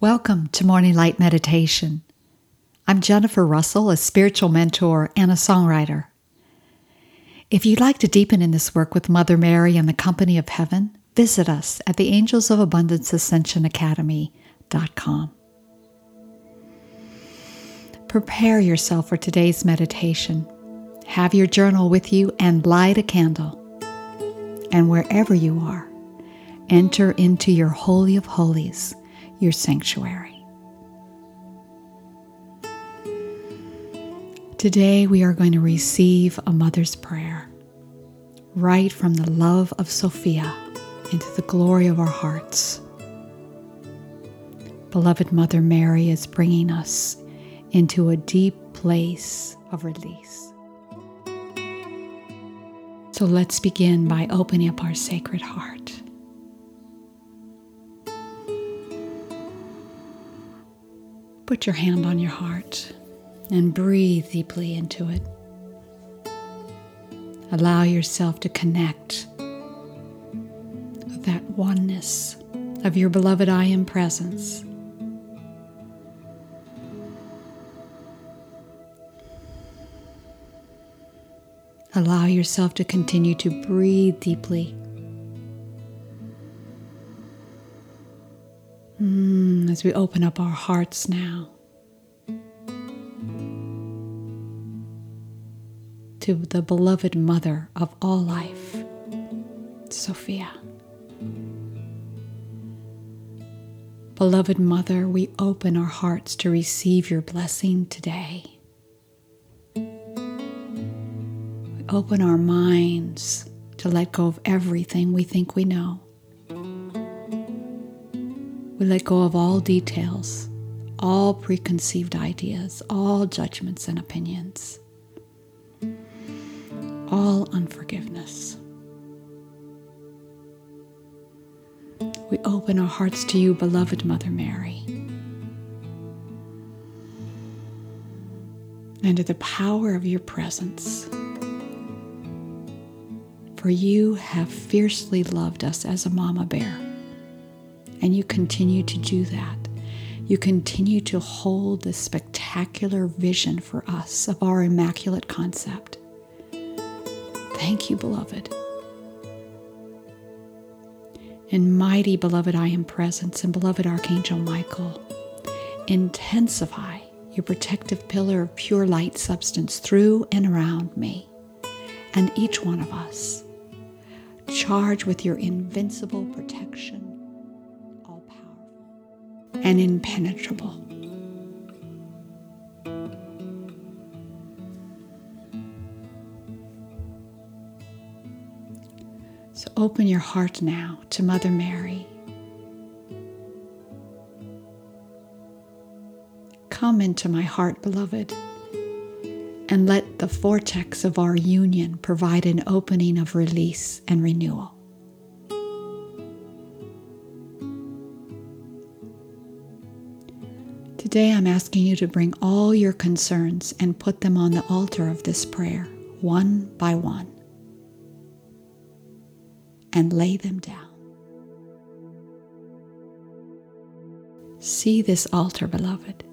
Welcome to Morning Light Meditation. I'm Jennifer Russell, a spiritual mentor and a songwriter. If you'd like to deepen in this work with Mother Mary and the company of heaven, visit us at the Angels of Abundance Ascension Academy.com. Prepare yourself for today's meditation. Have your journal with you and light a candle. And wherever you are, enter into your Holy of Holies your sanctuary. Today, we are going to receive a mother's prayer right from the love of Sophia into the glory of our hearts. Beloved Mother Mary is bringing us into a deep place of release. So let's begin by opening up our sacred heart. Put your hand on your heart and breathe deeply into it. Allow yourself to connect with that oneness of your beloved I am presence. Allow yourself to continue to breathe deeply Mm, as we open up our hearts now to the beloved mother of all life, Sophia. Beloved Mother, we open our hearts to receive your blessing today. We open our minds to let go of everything we think we know. We let go of all details, all preconceived ideas, all judgments and opinions, all unforgiveness. We open our hearts to you, beloved Mother Mary, and to the power of your presence. For you have fiercely loved us as a mama bear and you continue to do that. You continue to hold this spectacular vision for us of our immaculate concept. Thank you, beloved. And mighty beloved I am presence and beloved Archangel Michael, intensify your protective pillar of pure light substance through and around me and each one of us. Charge with your invincible protection and impenetrable. So open your heart now to Mother Mary. Come into my heart, beloved, and let the vortex of our union provide an opening of release and renewal. Today I'm asking you to bring all your concerns and put them on the altar of this prayer, one by one, and lay them down. See this altar, beloved.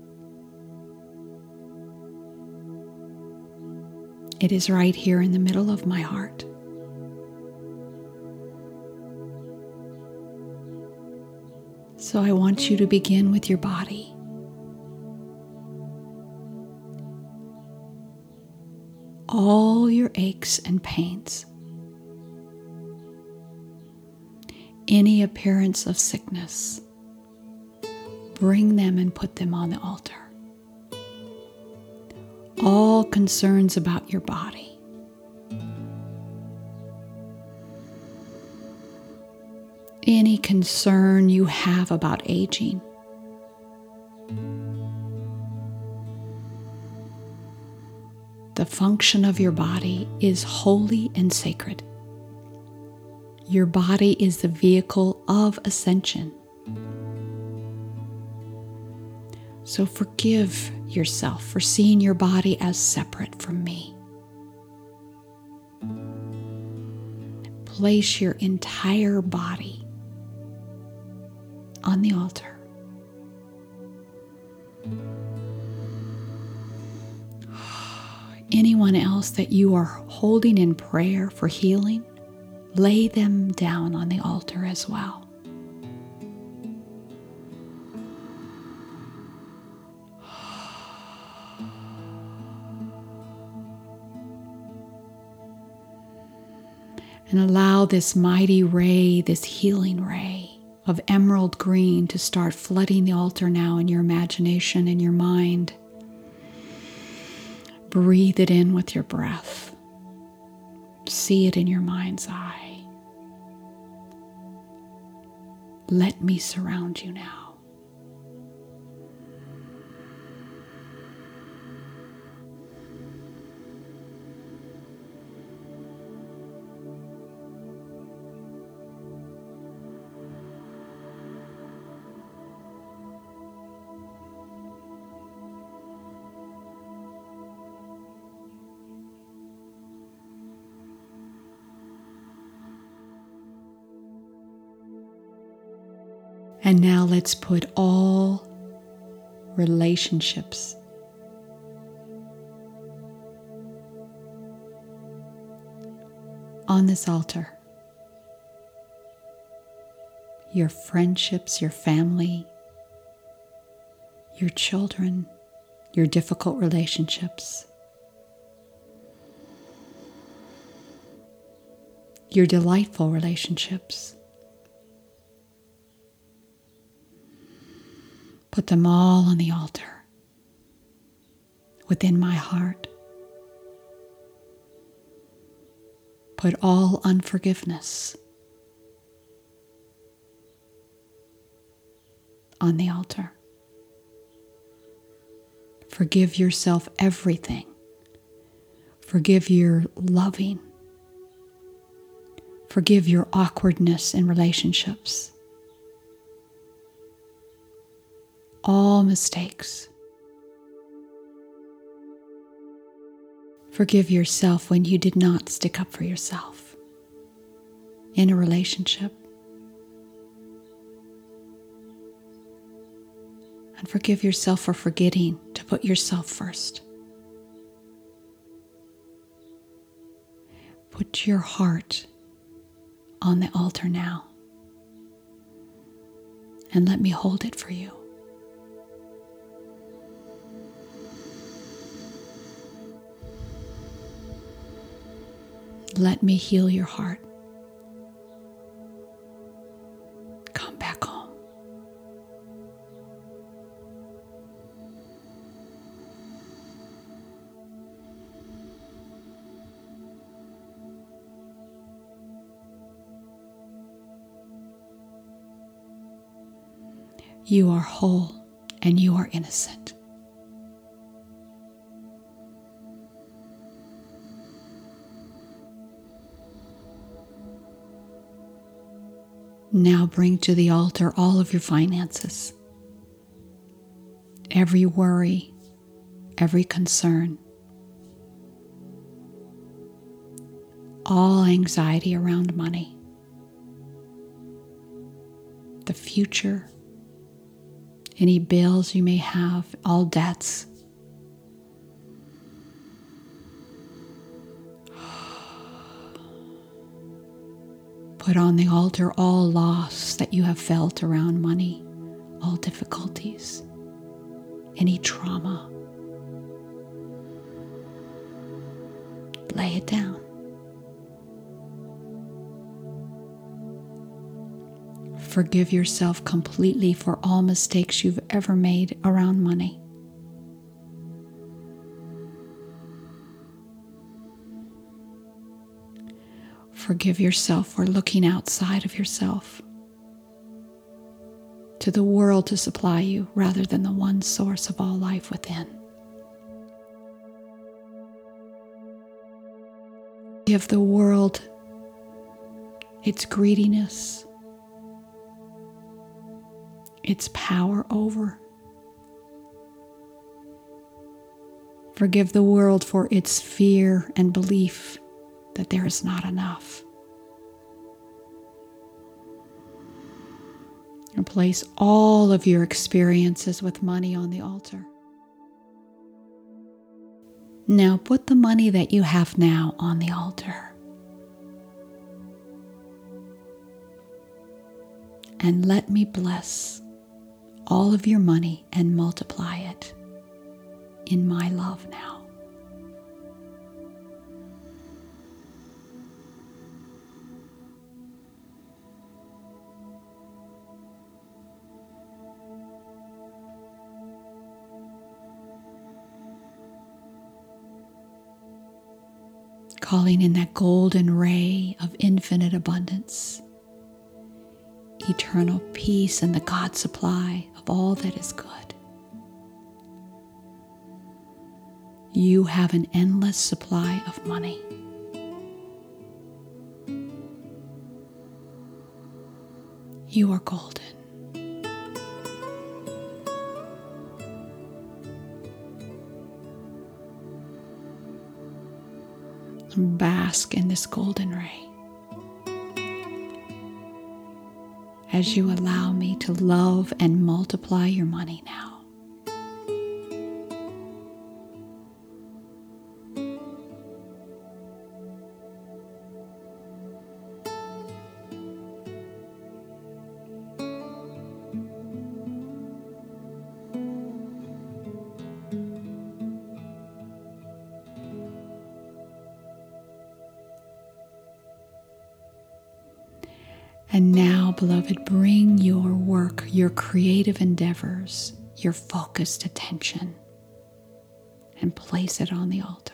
It is right here in the middle of my heart. So I want you to begin with your body. All your aches and pains, any appearance of sickness, bring them and put them on the altar. All concerns about your body. Any concern you have about aging The function of your body is holy and sacred. Your body is the vehicle of ascension. So forgive yourself for seeing your body as separate from me. Place your entire body on the altar anyone else that you are holding in prayer for healing, lay them down on the altar as well. And allow this mighty ray, this healing ray of emerald green to start flooding the altar now in your imagination and your mind. Breathe it in with your breath. See it in your mind's eye. Let me surround you now. And now let's put all relationships on this altar. Your friendships, your family, your children, your difficult relationships, your delightful relationships. Put them all on the altar within my heart. Put all unforgiveness on the altar. Forgive yourself everything. Forgive your loving. Forgive your awkwardness in relationships. All mistakes. Forgive yourself when you did not stick up for yourself in a relationship. And forgive yourself for forgetting to put yourself first. Put your heart on the altar now and let me hold it for you. Let me heal your heart. Come back home. You are whole and you are innocent. Now bring to the altar all of your finances, every worry, every concern, all anxiety around money, the future, any bills you may have, all debts. Put on the altar all loss that you have felt around money, all difficulties, any trauma. Lay it down. Forgive yourself completely for all mistakes you've ever made around money. Forgive yourself for looking outside of yourself to the world to supply you rather than the one source of all life within. Give the world its greediness, its power over. Forgive the world for its fear and belief that there is not enough. And place all of your experiences with money on the altar. Now put the money that you have now on the altar. And let me bless all of your money and multiply it in my love now. Calling in that golden ray of infinite abundance, eternal peace, and the God supply of all that is good. You have an endless supply of money. You are golden. Bask in this golden ray as you allow me to love and multiply your money now. And now, beloved, bring your work, your creative endeavors, your focused attention, and place it on the altar.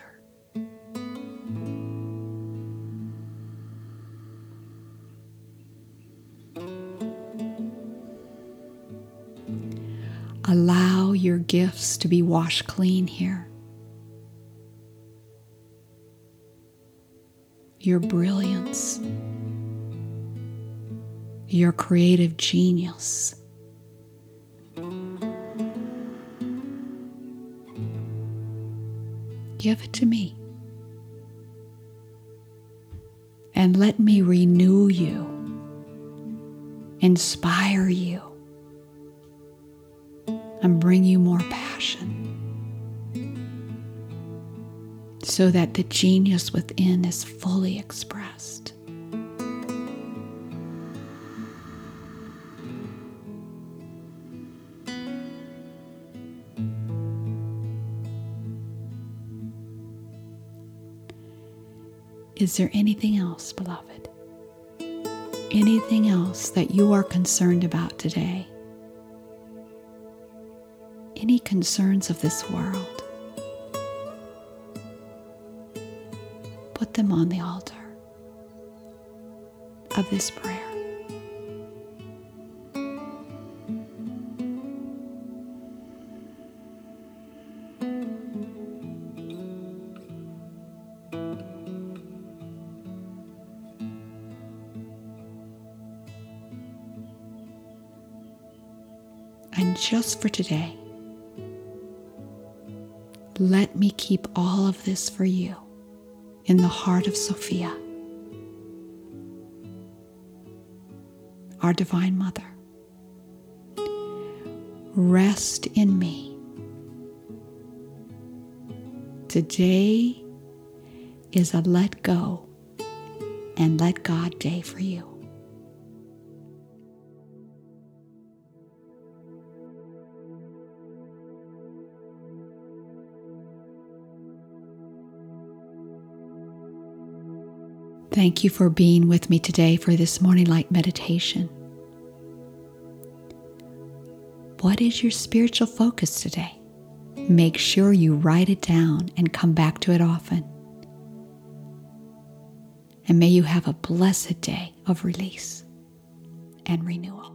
Allow your gifts to be washed clean here. Your brilliance your creative genius. Give it to me. And let me renew you, inspire you, and bring you more passion so that the genius within is fully expressed. Is there anything else, beloved? Anything else that you are concerned about today? Any concerns of this world? Put them on the altar of this prayer. Just for today, let me keep all of this for you in the heart of Sophia, our Divine Mother. Rest in me. Today is a let go and let God day for you. Thank you for being with me today for this morning light meditation. What is your spiritual focus today? Make sure you write it down and come back to it often. And may you have a blessed day of release and renewal.